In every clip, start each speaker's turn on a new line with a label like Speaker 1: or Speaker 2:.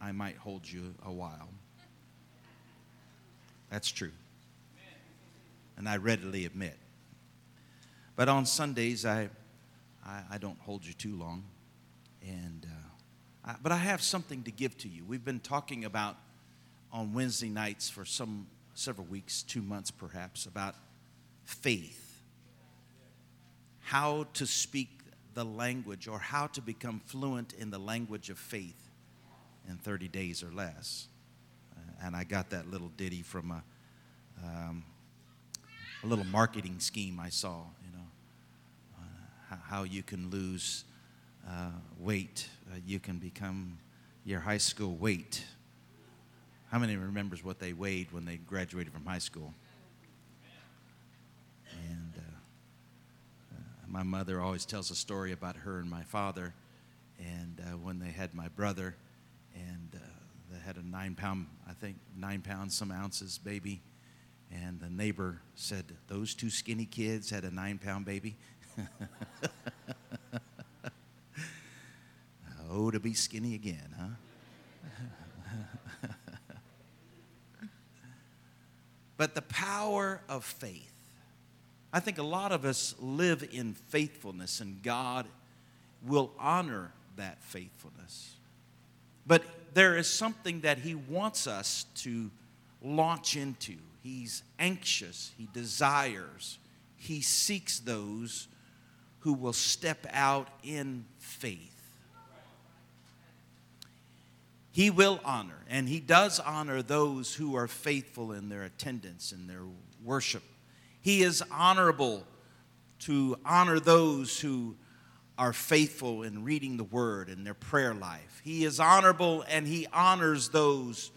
Speaker 1: I might hold you a while. That's true. And I readily admit. But on Sundays, I, I, I don't hold you too long. And, uh, I, but I have something to give to you. We've been talking about on Wednesday nights for some several weeks, two months perhaps, about faith. How to speak the language or how to become fluent in the language of faith in 30 days or less. Uh, and I got that little ditty from a, um, a little marketing scheme I saw, you know, uh, how you can lose uh, weight, uh, you can become your high school weight. How many remembers what they weighed when they graduated from high school? And uh, uh, my mother always tells a story about her and my father, and when they had my brother, and uh, they had a nine pound, I think, nine pounds, some ounces baby. And the neighbor said, Those two skinny kids had a nine pound baby. oh, to be skinny again, huh? but the power of faith. I think a lot of us live in faithfulness, and God will honor that faithfulness. But there is something that He wants us to launch into. He's anxious, He desires, He seeks those who will step out in faith. He will honor, and He does honor those who are faithful in their attendance and their worship. He is honorable to honor those who are faithful in reading the word and their prayer life. He is honorable and he honors those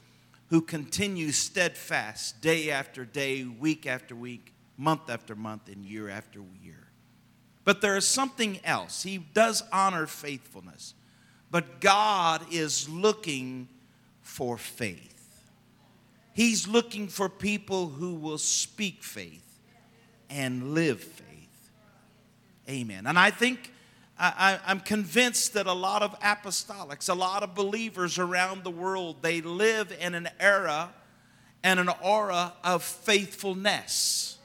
Speaker 1: who continue steadfast day after day, week after week, month after month, and year after year. But there is something else. He does honor faithfulness, but God is looking for faith. He's looking for people who will speak faith and live faith. Amen. And I think I, am convinced that a lot of apostolics, a lot of believers around the world, they live in an era and an aura of faithfulness.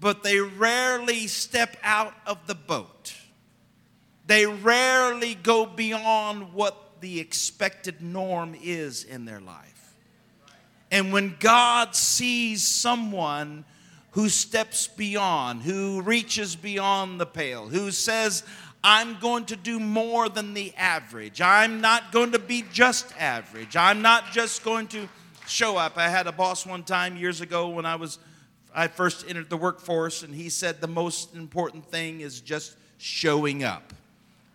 Speaker 1: But they rarely step out of the boat. They rarely go beyond what the expected norm is in their life. And when God sees someone who steps beyond, who reaches beyond the pale, who says, I'm going to do more than the average. I'm not going to be just average. I'm not just going to show up. I had a boss one time years ago when I was I first entered the workforce and he said the most important thing is just showing up.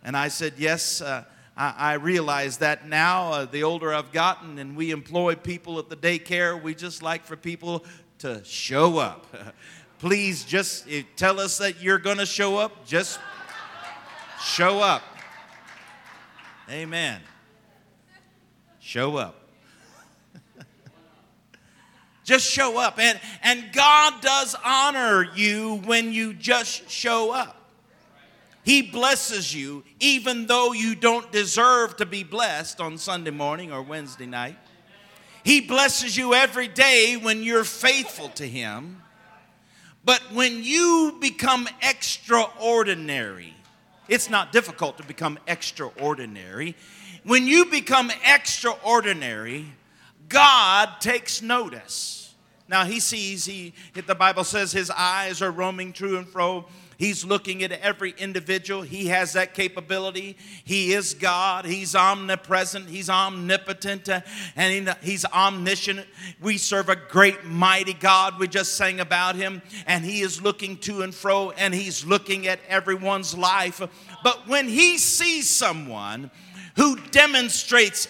Speaker 1: And I said, "Yes, uh, I, realize that now. Uh, the older I've gotten and we employ people at the daycare, we just like for people to show up. Please just eh, tell us that you're going to show up. Just show up. Amen. Show up. just show up. And, and God does honor you when you just show up. He blesses you even though you don't deserve to be blessed on Sunday morning or Wednesday night. He blesses you every day when you're faithful to Him. But when you become extraordinary, it's not difficult to become extraordinary. When you become extraordinary, God takes notice. Now he sees, he the Bible says his eyes are roaming to and fro He's looking at every individual. He has that capability. He is God. He's omnipresent. He's omnipotent. And He's omniscient. We serve a great, mighty God. We just sang about Him. And He is looking to and fro and He's looking at everyone's life. But when He sees someone who demonstrates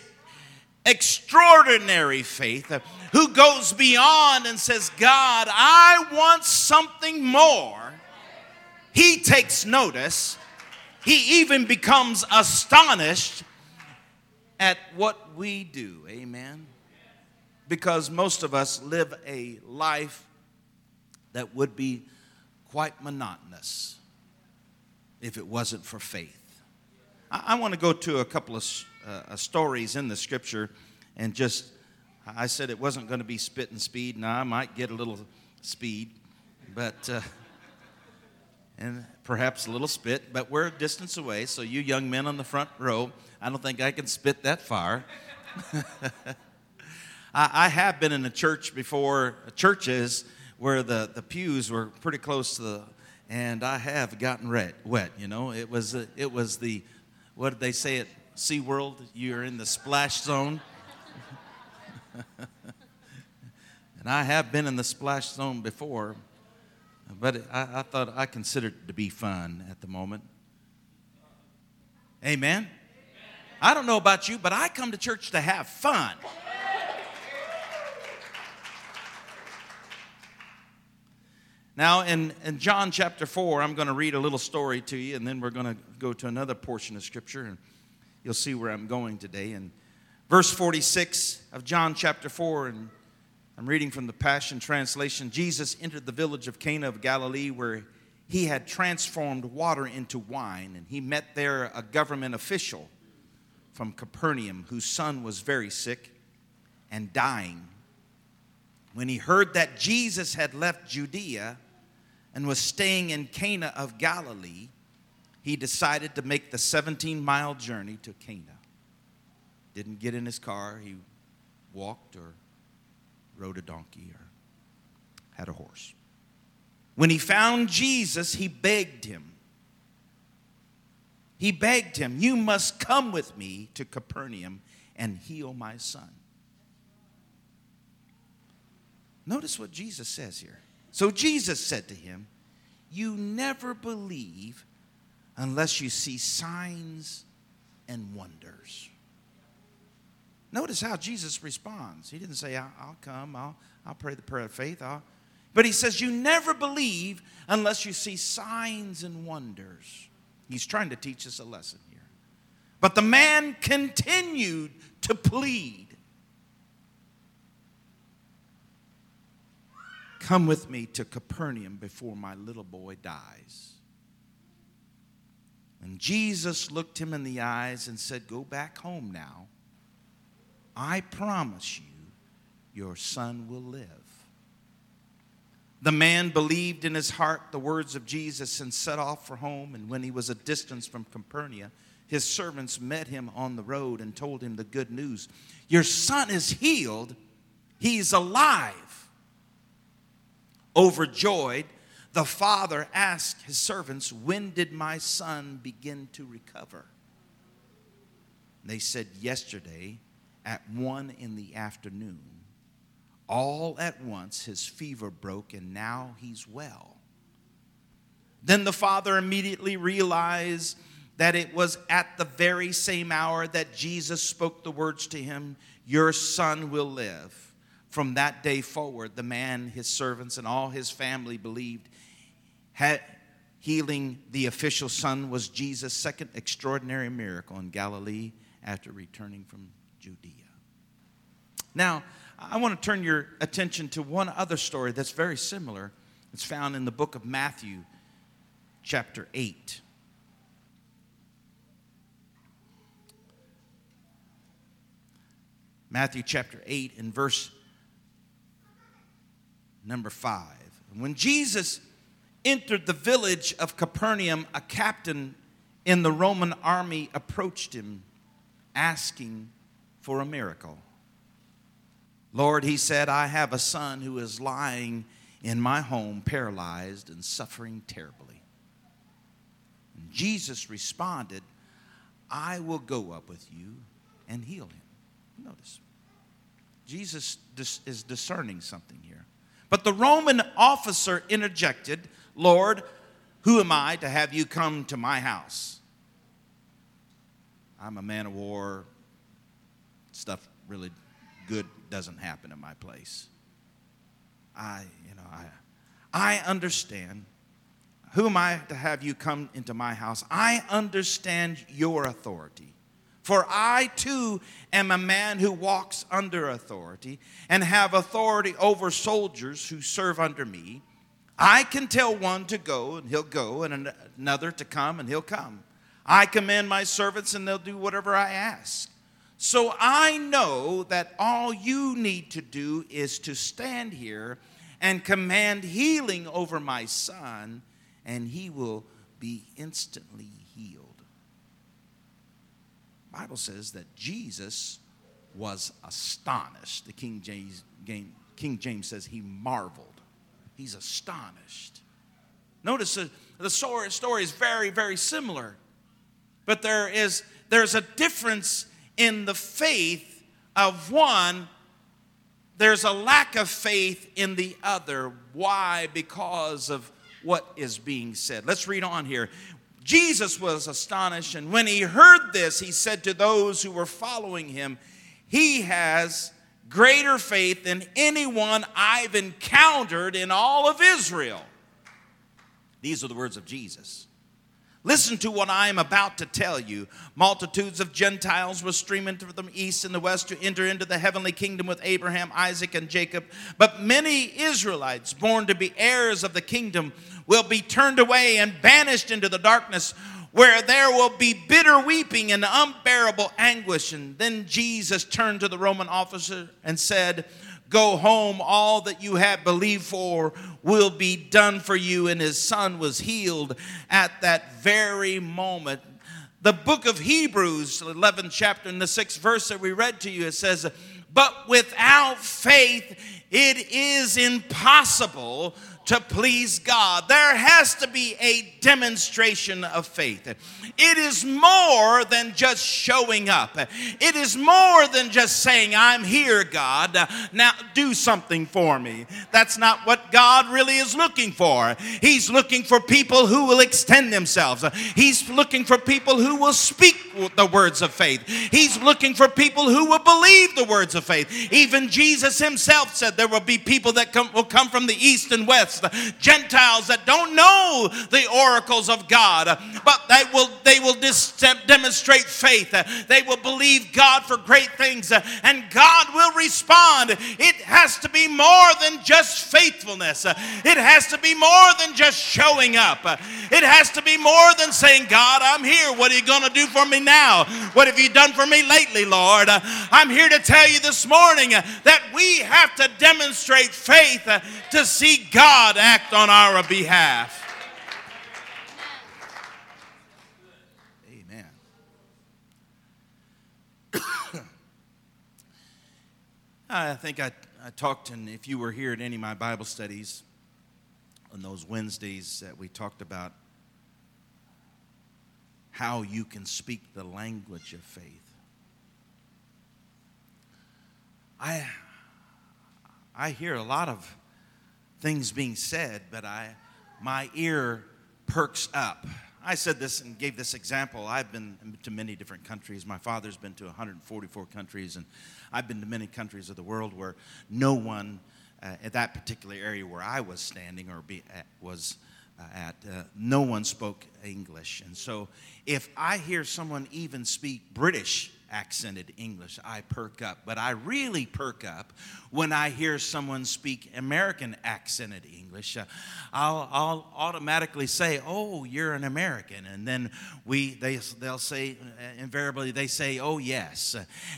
Speaker 1: extraordinary faith, who goes beyond and says, God, I want something more he takes notice. He even becomes astonished at what we do. Amen. Because most of us live a life that would be quite monotonous if it wasn't for faith. I, I want to go to a couple of uh, stories in the scripture and just, I said it wasn't going to be spit and speed. Now, I might get a little speed, but, uh, and perhaps a little spit, but we're a distance away. So, you young men on the front row, I don't think I can spit that far. I, I have been in a church before, churches where the, the pews were pretty close to the, and I have gotten wet, wet you know. It was, it was the, what did they say at SeaWorld? You're in the splash zone. and I have been in the splash zone before, but I, I thought I considered it to be fun at the moment. Amen? I don't know about you, but I come to church to have fun. Now, in, in John chapter 4, I'm going to read a little story to you, and then we're going to go to another portion of Scripture, and you'll see where I'm going today. And verse 46 of John chapter 4, and I'm reading from the Passion Translation Jesus entered the village of Cana of Galilee, where he had transformed water into wine, and he met there a government official from Capernaum whose son was very sick and dying. When he heard that Jesus had left Judea, and was staying in Cana of Galilee, he decided to make the 17 mile journey to Cana. Didn't get in his car, he walked or rode a donkey or had a horse. When he found Jesus, he begged him. He begged him, You must come with me to Capernaum and heal my son. Notice what Jesus says here. So Jesus said to him, You never believe unless you see signs and wonders. Notice how Jesus responds. He didn't say, I'll, come, I'll, I'll pray the prayer of faith. I'll. But he says, You never believe unless you see signs and wonders. He's trying to teach us a lesson here. But the man continued to plead. Come with me to Capernaum before my little boy dies. And Jesus looked him in the eyes and said, Go back home now. I promise you, your son will live. The man believed in his heart the words of Jesus and set off for home. And when he was a distance from Capernaum, his servants met him on the road and told him the good news Your son is healed, he's alive. Overjoyed, the father asked his servants, When did my son begin to recover? They said, Yesterday at one in the afternoon. All at once his fever broke, and now he's well. Then the father immediately realized that it was at the very same hour that Jesus spoke the words to him Your son will live. From that day forward, the man, his servants, and all his family believed had healing the official son was Jesus' second extraordinary miracle in Galilee after returning from Judea. Now, I want to turn your attention to one other story that's very similar. It's found in the book of Matthew, chapter 8. Matthew chapter 8 and verse number five. When Jesus entered the village of Capernaum, a captain in the Roman army approached him asking for a miracle. Lord, he said, I have a son who is lying in my home, paralyzed and suffering terribly. And Jesus responded, I will go up with you and heal him. Notice, Jesus is discerning something here. But the Roman officer interjected, Lord, who am I to have you come to my house? I'm a man of war. Stuff really good doesn't happen in my place. I, you know, I, I understand. Who am I to have you come into my house? I understand your authority. For I too am a man who walks under authority and have authority over soldiers who serve under me. I can tell one to go and he'll go, and another to come and he'll come. I command my servants, and they'll do whatever I ask. So I know that all you need to do is to stand here and command healing over my son, and he will be instantly healed. Bible says that Jesus was astonished. The King James, King James says he marveled. He's astonished. Notice the, the story is very, very similar. But there is there's a difference in the faith of one. There's a lack of faith in the other. Why? Because of what is being said. Let's read on here. Jesus was astonished, and when he heard this, he said to those who were following him, He has greater faith than anyone I've encountered in all of Israel. These are the words of Jesus. Listen to what I am about to tell you. Multitudes of Gentiles will stream into the east and the west to enter into the heavenly kingdom with Abraham, Isaac, and Jacob. But many Israelites, born to be heirs of the kingdom, will be turned away and banished into the darkness where there will be bitter weeping and unbearable anguish. And then Jesus turned to the Roman officer and said, Go home, all that you have believed for will be done for you. And his son was healed at that very moment. The book of Hebrews, 11th chapter, and the sixth verse that we read to you, it says, But without faith, it is impossible to please God. There has to be a demonstration of faith. It is more than just showing up, it is more than just saying, I'm here, God. Now do something for me. That's not what God really is looking for. He's looking for people who will extend themselves, He's looking for people who will speak the words of faith. He's looking for people who will believe the words of faith. Even Jesus Himself said there will be people that come, will come from the east and west Gentiles that don't know the oracles of God, but they will they will dis- demonstrate faith. They will believe God for great things, and God will respond. It has to be more than just faithfulness. It has to be more than just showing up. It has to be more than saying, God, I'm here. What are you going to do for me now? What have you done for me lately, Lord? I'm here to tell you this morning that we have to demonstrate faith to see God God act on our behalf. Amen. I think I, I talked, and if you were here at any of my Bible studies on those Wednesdays that we talked about how you can speak the language of faith. I, I hear a lot of things being said, but I, my ear perks up. I said this and gave this example. I've been to many different countries. My father's been to 144 countries, and I've been to many countries of the world where no one uh, at that particular area where I was standing or be, at, was uh, at, uh, no one spoke English. And so if I hear someone even speak British accented English, I perk up. But I really perk up when I hear someone speak American accented English. Uh, I'll, I'll, automatically say, "Oh, you're an American," and then we they they'll say uh, invariably they say, "Oh, yes,"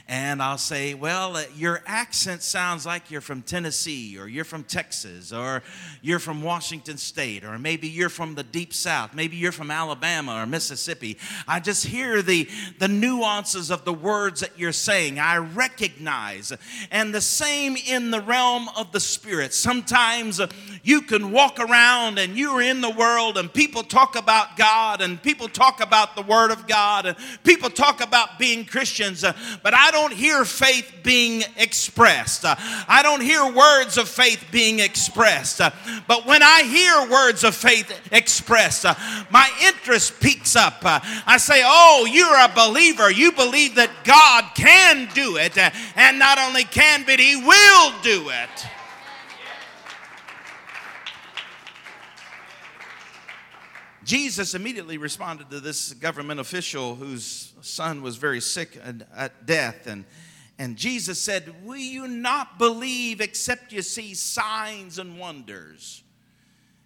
Speaker 1: and I'll say, "Well, uh, your accent sounds like you're from Tennessee, or you're from Texas, or you're from Washington State, or maybe you're from the deep South, maybe you're from Alabama or Mississippi." I just hear the the nuances of the words that you're saying. I recognize, and the same in the realm of the Spirit. Sometimes uh, you can walk around and you're in the world and people talk about God and people talk about the Word of God and people talk about being Christians, uh, but I don't hear faith being expressed. Uh, I don't hear words of faith being expressed. But when I hear words of faith expressed, my interest peaks up. I say, Oh, you're a believer. You believe that God can do it, and not only can, but He will will do it. Jesus immediately responded to this government official whose son was very sick at death. And, and Jesus said, Will you not believe except you see signs and wonders?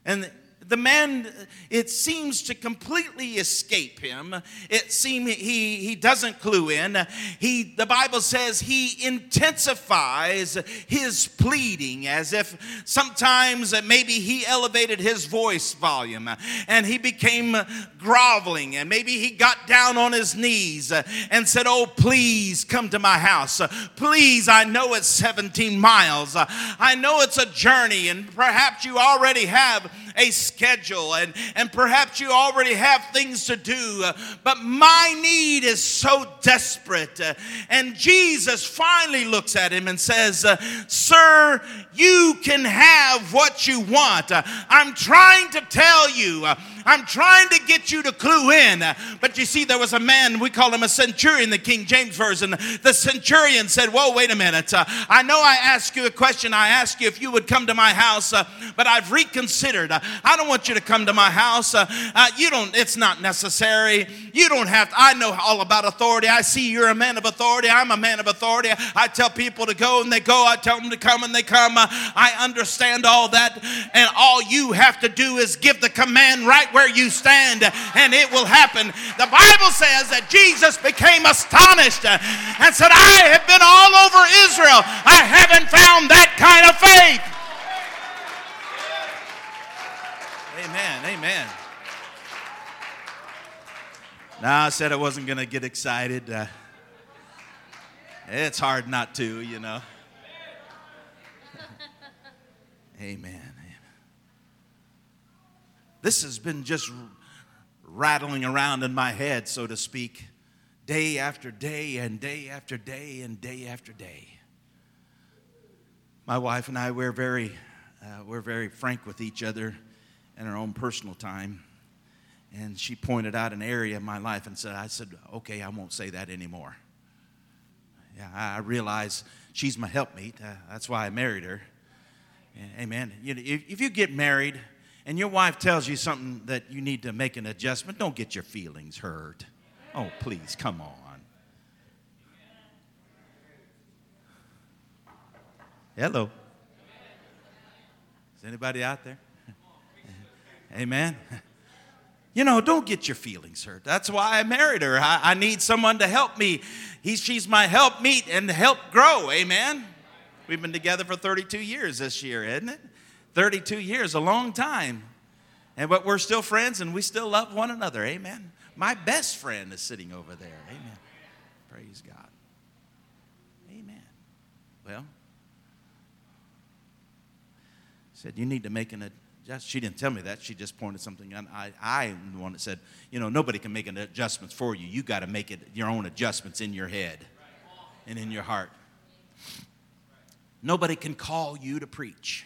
Speaker 1: And the man, it seems to completely escape him. It seems he, he doesn't clue in. He, the Bible says he intensifies his pleading as if sometimes maybe he elevated his voice volume and he became groveling and maybe he got down on his knees and said, Oh, please come to my house. Please, I know it's 17 miles. I know it's a journey and perhaps you already have a schedule and, and perhaps you already have things to do, uh, but my need is so desperate. Uh, and Jesus finally looks at him and says, uh, Sir, you can have what you want. I'm trying to tell you I'm trying to get you to clue in. But you see, there was a man, we call him a centurion, the King James Version. The centurion said, Whoa, wait a minute. Uh, I know I asked you a question. I asked you if you would come to my house, uh, but I've reconsidered. Uh, I don't want you to come to my house. Uh, uh, you don't, it's not necessary. You don't have to. I know all about authority. I see you're a man of authority. I'm a man of authority. I tell people to go and they go. I tell them to come and they come. Uh, I understand all that. And all you have to do is give the command right where you stand and it will happen. The Bible says that Jesus became astonished and said, I have been all over Israel. I haven't found that kind of faith. Amen. Amen. Now, I said I wasn't going to get excited. Uh, it's hard not to, you know. Amen. This has been just rattling around in my head, so to speak, day after day and day after day and day after day. My wife and I, we're very, uh, we're very frank with each other in our own personal time. And she pointed out an area in my life and said, I said, okay, I won't say that anymore. Yeah, I realize she's my helpmeet. Uh, that's why I married her. Amen. You know, if, if you get married, and your wife tells you something that you need to make an adjustment, don't get your feelings hurt. Oh, please, come on. Hello. Is anybody out there? Amen. You know, don't get your feelings hurt. That's why I married her. I, I need someone to help me. He, she's my help meet and help grow. Amen. We've been together for 32 years this year, isn't it? 32 years, a long time. And but we're still friends and we still love one another. Amen. My best friend is sitting over there. Amen. Praise God. Amen. Well, said you need to make an adjustment. She didn't tell me that. She just pointed something out. I, I am the one that said, you know, nobody can make an adjustments for you. You got to make it your own adjustments in your head and in your heart. Nobody can call you to preach.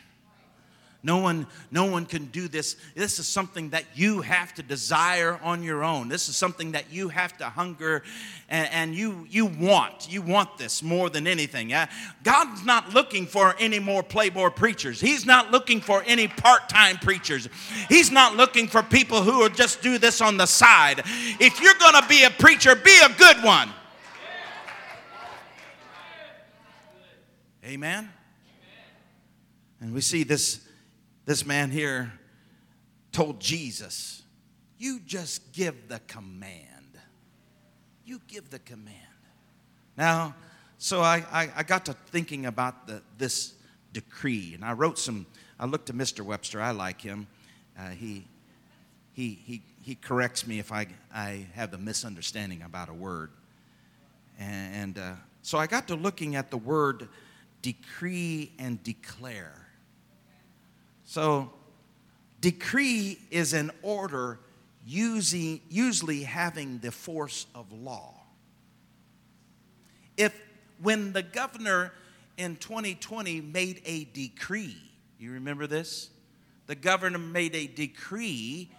Speaker 1: No one, no one can do this. This is something that you have to desire on your own. This is something that you have to hunger and, and you, you want. You want this more than anything. God's not looking for any more playboy preachers. He's not looking for any part-time preachers. He's not looking for people who will just do this on the side. If you're going to be a preacher, be a good one. Amen. And we see this this man here told Jesus, You just give the command. You give the command. Now, so I, I, I got to thinking about the, this decree, and I wrote some. I looked to Mr. Webster. I like him. Uh, he, he, he, he corrects me if I, I have a misunderstanding about a word. And, and uh, so I got to looking at the word decree and declare. So, decree is an order using, usually having the force of law. If when the governor in 2020 made a decree, you remember this? The governor made a decree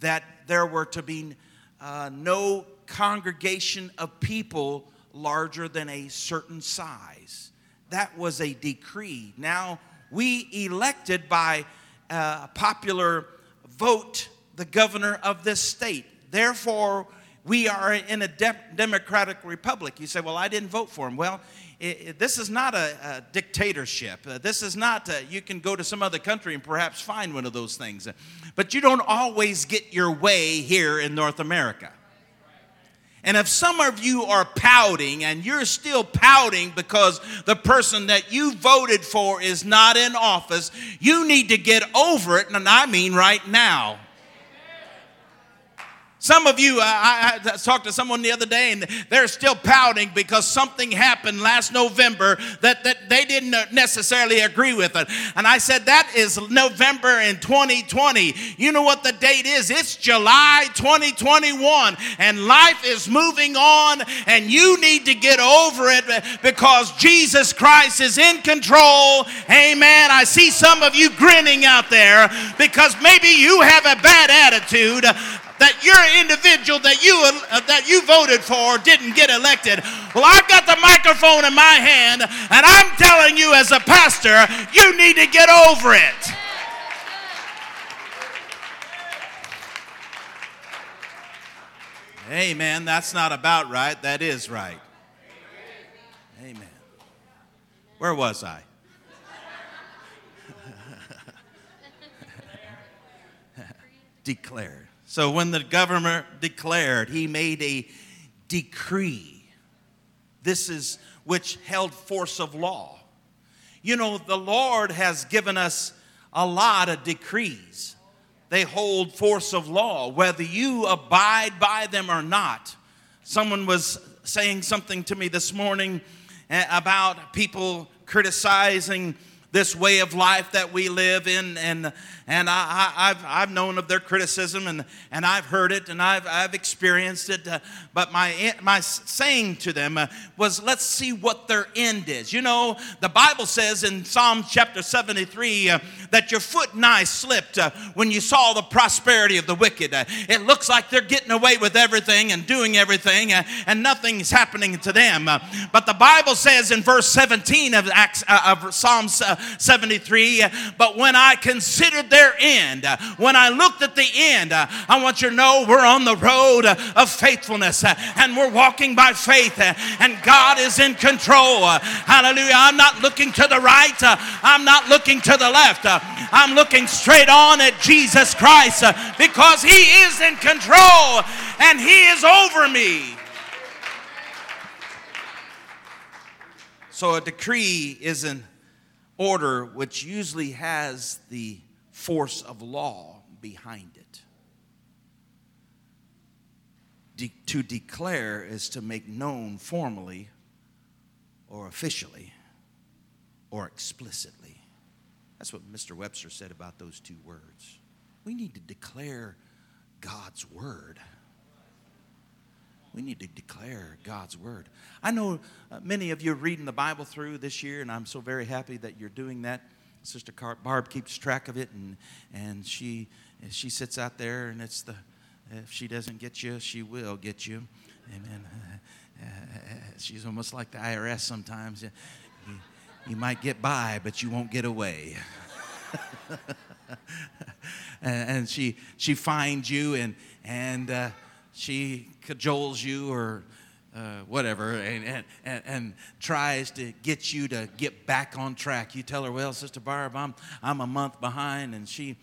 Speaker 1: that there were to be uh, no congregation of people larger than a certain size. That was a decree. Now, we elected by a popular vote the governor of this state. Therefore, we are in a de- democratic republic. You say, well, I didn't vote for him. Well, it, this is not a, a dictatorship. Uh, this is not, uh, you can go to some other country and perhaps find one of those things. But you don't always get your way here in North America. And if some of you are pouting and you're still pouting because the person that you voted for is not in office, you need to get over it, and I mean right now. Some of you, I, I, talked to someone the other day, and they're still pouting because something happened last November that, that they didn't uh, necessarily agree with it. And I said, That is November in 2020. You know what the date is? It's July 2021, and life is moving on, and you need to get over it because Jesus Christ is in control. Amen. I see some of you grinning out there because maybe you have a bad attitude that your individual that you uh, that you voted for didn't get elected. Well, I've got the microphone in my hand, and I'm telling you, as a pastor, you need to get over it. Amen. That's not about right. That is right. Amen. Where was I? Declared. So when the governor declared, he made a decree. This is which held force of law. You know, the Lord has given us a lot of decrees. They hold force of law, whether you abide by them or not. Someone was saying something to me this morning eh, about people criticizing this way of life that we live in. And, and I, have I've known of their criticism and, and I've heard it and I've, I've experienced it. Uh, but my, my saying to them uh, was, let's see what their end is. You know, the Bible says in Psalm chapter 73 uh, that your foot nigh slipped uh, when you saw the prosperity of the wicked. Uh, it looks like they're getting away with everything and doing everything uh, and nothing's happening to them. but the Bible says in verse 17 of, Acts, of Psalms 73. But when I considered their end, when I looked at the end, I want you to know we're on the road of faithfulness and we're walking by faith and God is in control. Hallelujah. I'm not looking to the right, I'm not looking to the left. I'm looking straight on at Jesus Christ because He is in control and He is over me. So a decree is an order which usually has the force of law behind it. De- to declare is to make known formally or officially or explicitly. That's what Mr. Webster said about those two words. We need to declare God's word. We need to declare God's word. I know uh, many of you are reading the Bible through this year, and I'm so very happy that you're doing that. Sister Barb keeps track of it, and, and she, she sits out there, and it's the, if she doesn't get you, she will get you. Amen. Uh, she's almost like the IRS sometimes. You, you might get by, but you won't get away. and, she, she finds you, and, and uh, she cajoles you or uh, whatever and, and, and, tries to get you to get back on track. You tell her, Well, Sister Barb, I'm, I'm a month behind, and she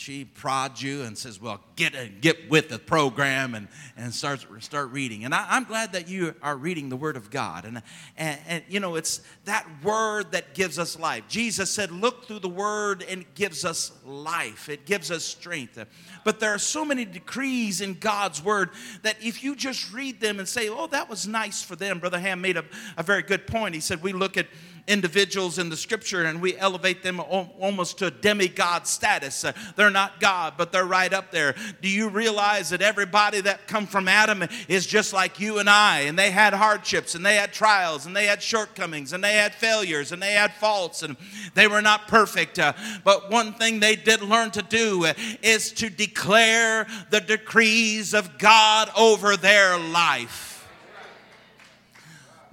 Speaker 1: she prods you and says, Well, get, uh, get with the program and, and starts, start reading. And I, am glad that you are reading the Word of God. And, and, and, you know, it's that Word that gives us life. Jesus said, Look through the Word and it gives us life, it gives us strength. But there are so many decrees in God's Word that if you just read them and say, Oh, that was nice for them, Brother Ham made a, a very good point. He said, We look at individuals in the scripture and we elevate them almost to a demigod status. Uh, they're not God, but they're right up there. Do you realize that everybody that come from Adam is just like you and I? And they had hardships and they had trials and they had shortcomings and they had failures and they had faults and they were not perfect. Uh, but one thing they did learn to do uh, is to declare the decrees of God over their life.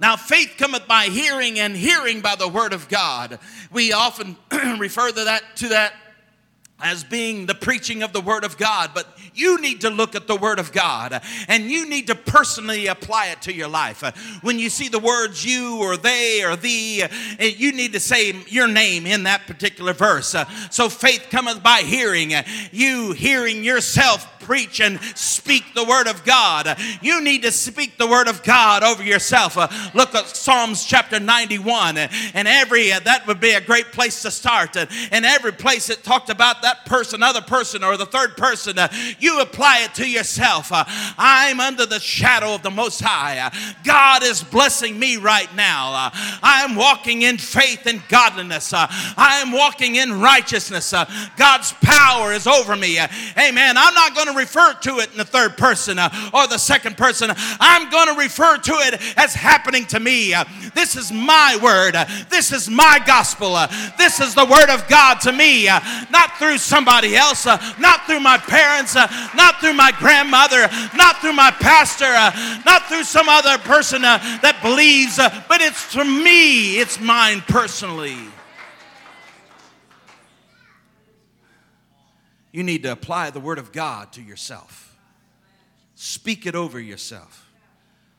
Speaker 1: Now, faith cometh by hearing, and hearing by the word of God. We often refer to that, to that as being the preaching of the Word of God, but you need to look at the Word of God and you need to personally apply it to your life. When you see the words you or they or thee, you need to say your name in that particular verse. So faith cometh by hearing, you hearing yourself preach and speak the word of God. You need to speak the word of God over yourself. Look at Psalms chapter 91, and every that would be a great place to start. And every place it talked about that person, other person, or the third person, uh, you apply it to yourself. Uh, I'm under the shadow of the Most High. Uh, God is blessing me right now. Uh, I'm walking in faith and godliness. Uh, I am walking in righteousness. Uh, God's power is over me. Amen. I'm not going to refer to it in the third person or the second person. I'm going to refer to it as happening to me. This is my word. This is my gospel. This is the word of God to me, not through somebody else, uh, not through my parents, uh, not through my grandmother, not through my pastor, uh, not through some other person uh, that believes, but it's to me. It's mine personally. You need to apply the Word of God to yourself, speak it over yourself.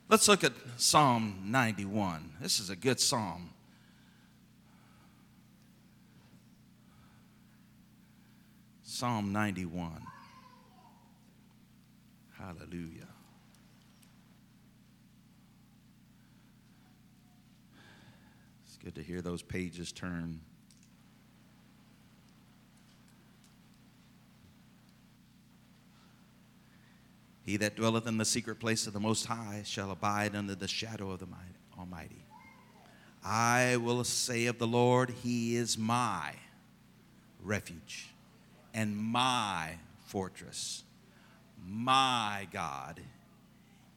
Speaker 1: Let's look at Psalm 91. This is a good psalm. Psalm 91. Hallelujah. It's good to hear those pages turn. He that dwelleth in the secret place of the Most High shall abide under the shadow of the Almighty. I will say of the Lord, He is my refuge and my fortress, my God.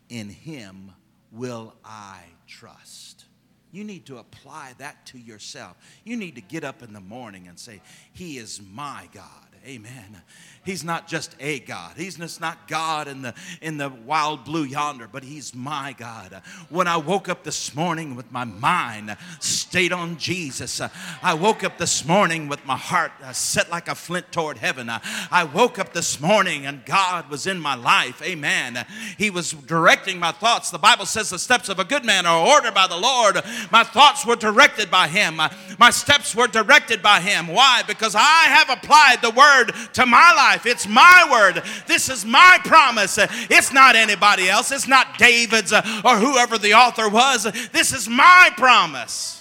Speaker 1: In Him will I trust. You need to apply that to yourself. You need to get up in the morning and say, He is my God. Amen. He's not just a God. He's just not God in the in the wild blue yonder, but he's my God. When I woke up this morning with my mind stayed on Jesus, I woke up this morning with my heart uh, set like a flint toward heaven. I woke up this morning and God was in my life. Amen. He was directing my thoughts. The Bible says the steps of a good man are ordered by the Lord. My thoughts were directed by him. My steps were directed by him. Why? Because I have applied the word to my life life. It's my word. This is my promise. It's not anybody else. It's not David's uh, or whoever the author was. This is my promise.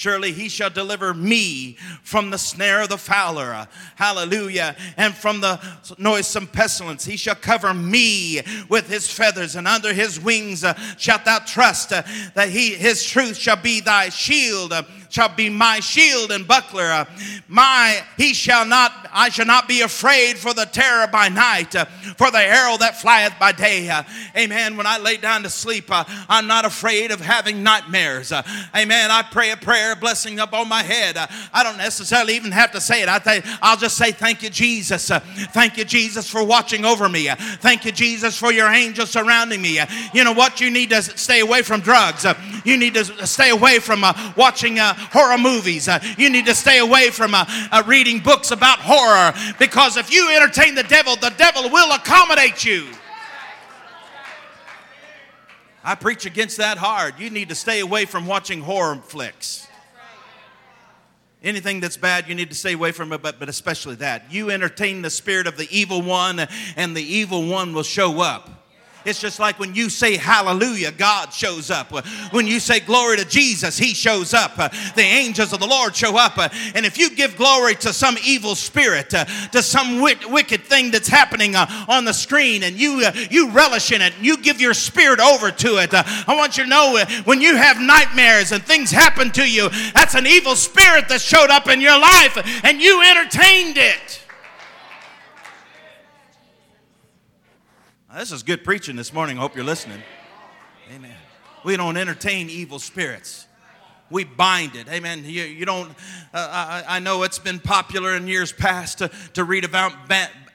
Speaker 1: Surely he shall deliver me from the snare of the fowler. Hallelujah. And from the noisome pestilence. He shall cover me with his feathers, and under his wings uh, shalt thou trust uh, that he, his truth shall be thy shield. Uh, shall be my shield and buckler. Uh, my he shall not I shall not be afraid for the terror by night, uh, for the arrow that flieth by day. Uh, amen. When I lay down to sleep, I'm not afraid of having nightmares. Amen. I pray a prayer blessing up on my head. I don't necessarily even have to say it. I think I'll just say thank you, Jesus. Thank you, Jesus, for watching over me. Thank you, Jesus, for your angels surrounding me. You know what? You need to stay away from drugs. You need to stay away from watching horror movies. Uh, you need to stay away from uh, uh, reading books about horror because if you entertain the devil, the devil will accommodate you. I preach against that hard. You need to stay away from watching horror flicks. Anything that's bad, you need to stay away from it, but, but especially that. You entertain the spirit of the evil one, and the evil one will show up. It's just like when you say hallelujah, God shows up. When you say glory to Jesus, He shows up. The angels of the Lord show up. And if you give glory to some evil spirit, to some wicked thing that's happening uh, on the screen, and you, uh, you relish in it, and you give your spirit over to it, uh, I want you to know when you have nightmares and things happen to you, that's an evil spirit that showed up in your life, and you entertained it. This is good preaching this morning. I hope you're listening. Amen. We don't entertain evil spirits. We bind it. Amen. You, you don't, uh, I, I, know it's been popular in years past to, to read about,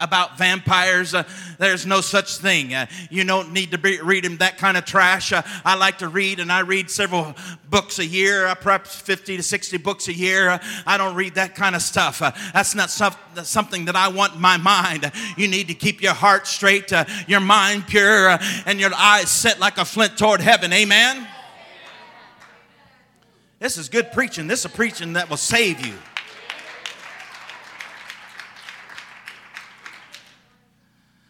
Speaker 1: about vampires. Uh, there's no such thing. Uh, you don't need to be reading that kind of trash. Uh, I like to read, and I read several books a year, uh, perhaps 50 to 60 books a year. Uh, I don't read that kind of stuff. that's not something that I want in my mind. You need to keep your heart straight, your mind pure, and your eyes set like a flint toward heaven. Amen. This is good preaching. This is a preaching that will save you.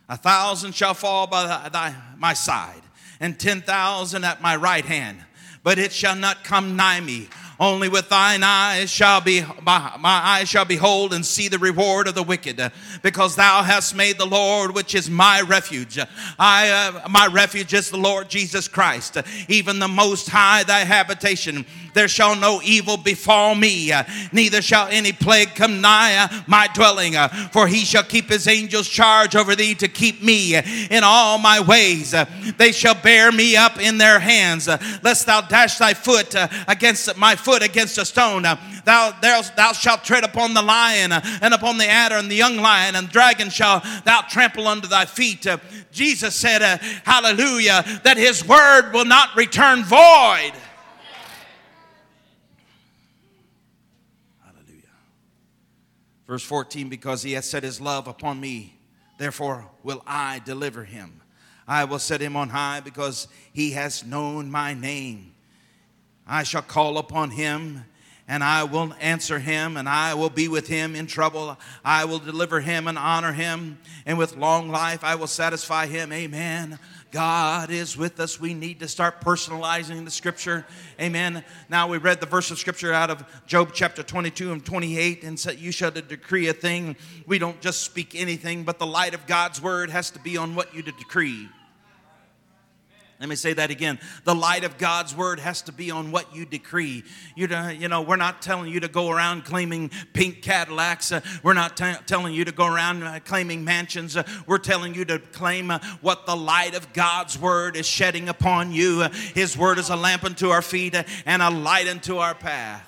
Speaker 1: A thousand shall fall by thy, my side, and ten thousand at my right hand, but it shall not come nigh me. Only with thine eyes shall be my, my eyes shall behold and see the reward of the wicked, because thou hast made the Lord, which is my refuge. I uh, my refuge is the Lord Jesus Christ, even the Most High thy habitation. There shall no evil befall me, neither shall any plague come nigh my dwelling. For he shall keep his angels charge over thee to keep me in all my ways. They shall bear me up in their hands, lest thou dash thy foot against my foot against a stone. Thou, thou, shalt tread upon the lion and upon the adder and the young lion and dragon shall thou trample under thy feet. Jesus said, Hallelujah, that his word will not return void. Verse 14, because he has set his love upon me, therefore will I deliver him. I will set him on high because he has known my name. I shall call upon him and I will answer him, and I will be with him in trouble. I will deliver him and honor him, and with long life I will satisfy him. Amen. God is with us. We need to start personalizing the scripture. Amen. Now we read the verse of scripture out of Job chapter 22 and 28 and said, You shall decree a thing. We don't just speak anything, but the light of God's word has to be on what you decree. Let me say that again. The light of God's word has to be on what you decree. You, you know, we're not telling you to go around claiming pink Cadillacs. Uh, we're not t- telling you to go around uh, claiming mansions. Uh, we're telling you to claim uh, what the light of God's word is shedding upon you. Uh, His word is a lamp unto our feet uh, and a light unto our path.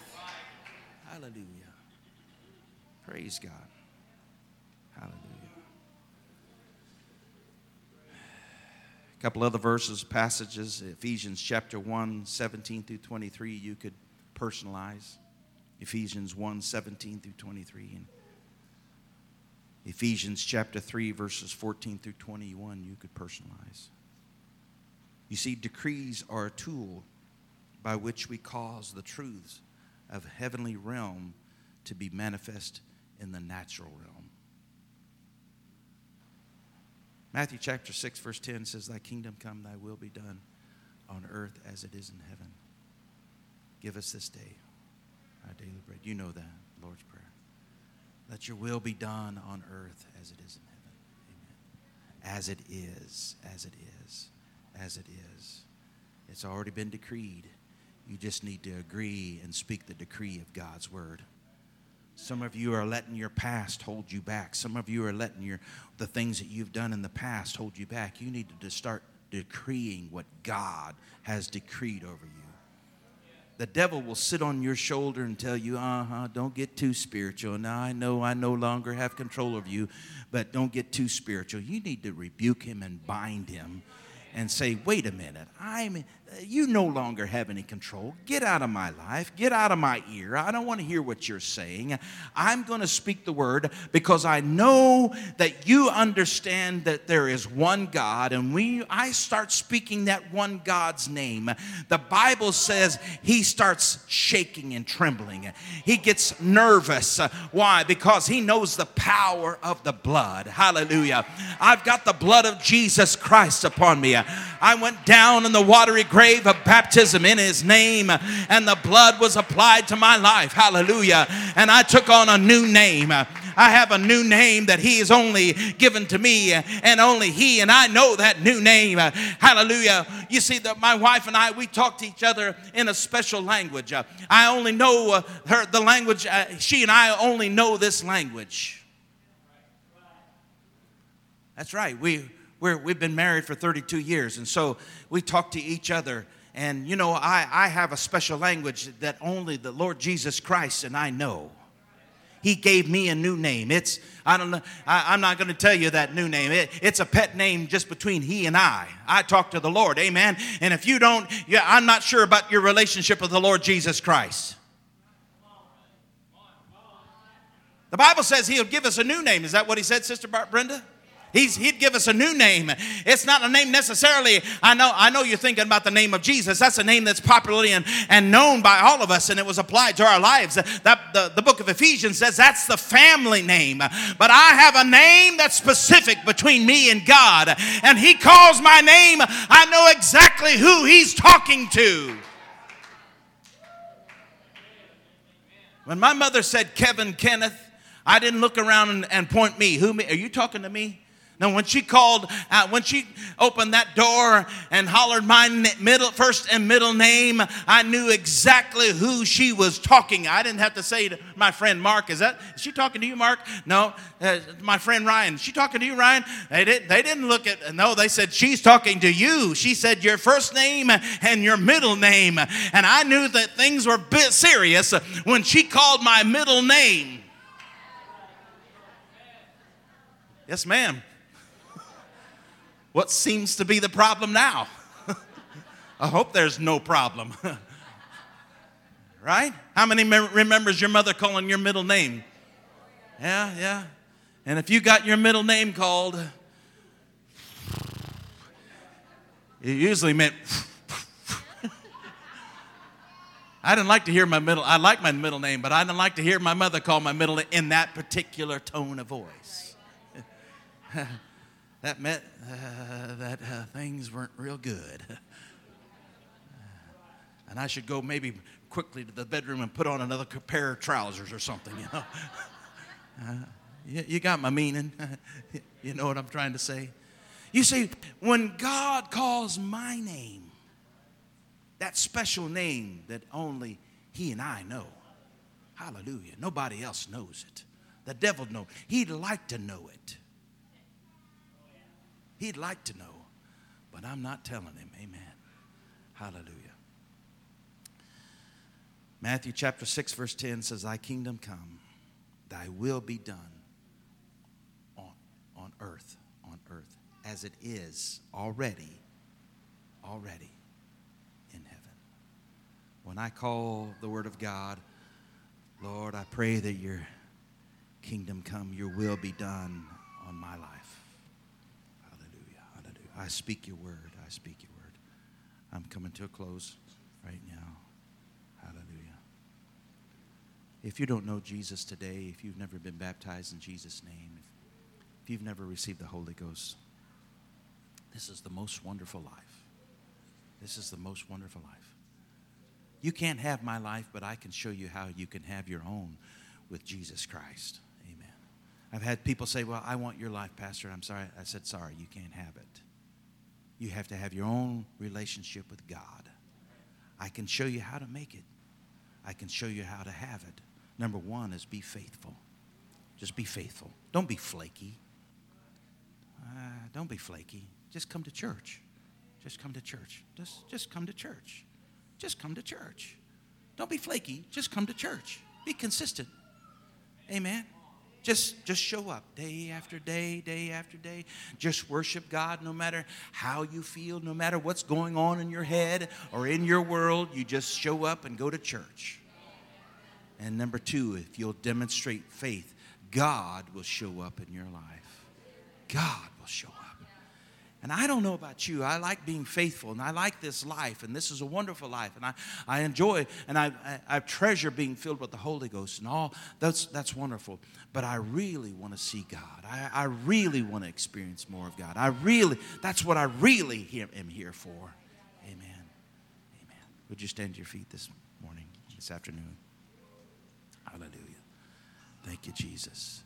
Speaker 1: Hallelujah. Praise God. Couple other verses, passages, Ephesians chapter 1, 17 through 23, you could personalize. Ephesians 1, 17 through 23. And Ephesians chapter 3, verses 14 through 21, you could personalize. You see, decrees are a tool by which we cause the truths of heavenly realm to be manifest in the natural realm. Matthew chapter 6, verse 10 says, Thy kingdom come, thy will be done on earth as it is in heaven. Give us this day our daily bread. You know that, Lord's Prayer. Let your will be done on earth as it is in heaven. Amen. As it is, as it is, as it is. It's already been decreed. You just need to agree and speak the decree of God's word. Some of you are letting your past hold you back. Some of you are letting your the things that you've done in the past hold you back. You need to start decreeing what God has decreed over you. The devil will sit on your shoulder and tell you, uh huh, don't get too spiritual. Now I know I no longer have control of you, but don't get too spiritual. You need to rebuke him and bind him and say, wait a minute, I'm you no longer have any control. Get out of my life. Get out of my ear. I don't want to hear what you're saying. I'm going to speak the word because I know that you understand that there is one God and when I start speaking that one God's name. The Bible says he starts shaking and trembling. He gets nervous. Why? Because he knows the power of the blood. Hallelujah. I've got the blood of Jesus Christ upon me. I went down in the watery grave of baptism in his name, and the blood was applied to my life. Hallelujah. And I took on a new name. I have a new name that He is only given to me and only He, and I know that new name. Hallelujah. You see, that my wife and I, we talk to each other in a special language. I only know her, the language, uh, she and I only know this language. That's right. We, we're, we've been married for 32 years, and so we talk to each other And you know, I, I have a special language that only the Lord Jesus Christ and I know. He gave me a new name. It's, I don't know, I, am not going to tell you that new name. It, it's a pet name just between he and I. I talk to the Lord, amen. And if you don't, yeah, I'm not sure about your relationship with the Lord Jesus Christ. The Bible says he'll give us a new name. Is that what he said, Sister Brenda? He's, he'd give us a new name. It's not a name necessarily. I know, I know you're thinking about the name of Jesus. That's a name that's popularly and, and known by all of us, and it was applied to our lives. That, the, the book of Ephesians says that's the family name. But I have a name that's specific between me and God. And He calls my name. I know exactly who He's talking to. When my mother said Kevin Kenneth, I didn't look around and, and point me. Who me? Are you talking to me? Now, when she called, uh, when she opened that door and hollered my middle, first and middle name, I knew exactly who she was talking. I didn't have to say to my friend Mark, "Is that is she talking to you, Mark?" No, uh, my friend Ryan. Is she talking to you, Ryan? They didn't. They didn't look at. No, they said she's talking to you. She said your first name and your middle name, and I knew that things were bit serious when she called my middle name. Yes, ma'am. What seems to be the problem now? I hope there's no problem. right? How many remembers your mother calling your middle name? Yeah, yeah. And if you got your middle name called, it usually meant I didn't like to hear my middle I like my middle name, but I didn't like to hear my mother call my middle in that particular tone of voice. That meant uh, that uh, things weren't real good. and I should go maybe quickly to the bedroom and put on another pair of trousers or something, you know. Uh, you, you got my meaning. you know what I'm trying to say? You see, when God calls my name, that special name that only He and I know, hallelujah, nobody else knows it. The devil knows. He'd like to know it. He'd like to know, but I'm not telling him. Amen. Hallelujah. Matthew chapter 6, verse 10 says, Thy kingdom come, thy will be done on, on earth, on earth, as it is already, already in heaven. When I call the word of God, Lord, I pray that your kingdom come, your will be done on my life. I speak your word. I speak your word. I'm coming to a close right now. Hallelujah. If you don't know Jesus today, if you've never been baptized in Jesus' name, if you've never received the Holy Ghost, this is the most wonderful life. This is the most wonderful life. You can't have my life, but I can show you how you can have your own with Jesus Christ. Amen. I've had people say, Well, I want your life, Pastor. I'm sorry. I said, Sorry, you can't have it. You have to have your own relationship with God. I can show you how to make it, I can show you how to have it. Number one is be faithful. Just be faithful. Don't be flaky. Uh, don't be flaky. Just come to church. Just come to church. Just, just come to church. Just come to church. Don't be flaky. Just come to church. Be consistent. Amen. Just, just show up day after day, day after day. Just worship God no matter how you feel, no matter what's going on in your head or in your world. You just show up and go to church. And number two, if you'll demonstrate faith, God will show up in your life. God will show up. And I don't know about you. I like being faithful and I like this life, and this is a wonderful life. And I, I enjoy and I, I, I treasure being filled with the Holy Ghost and all. That's, that's wonderful. But I really want to see God. I, I really want to experience more of God. I really, that's what I really here, am here for. Amen. Amen. Would you stand to your feet this morning, this afternoon? Hallelujah. Thank you, Jesus.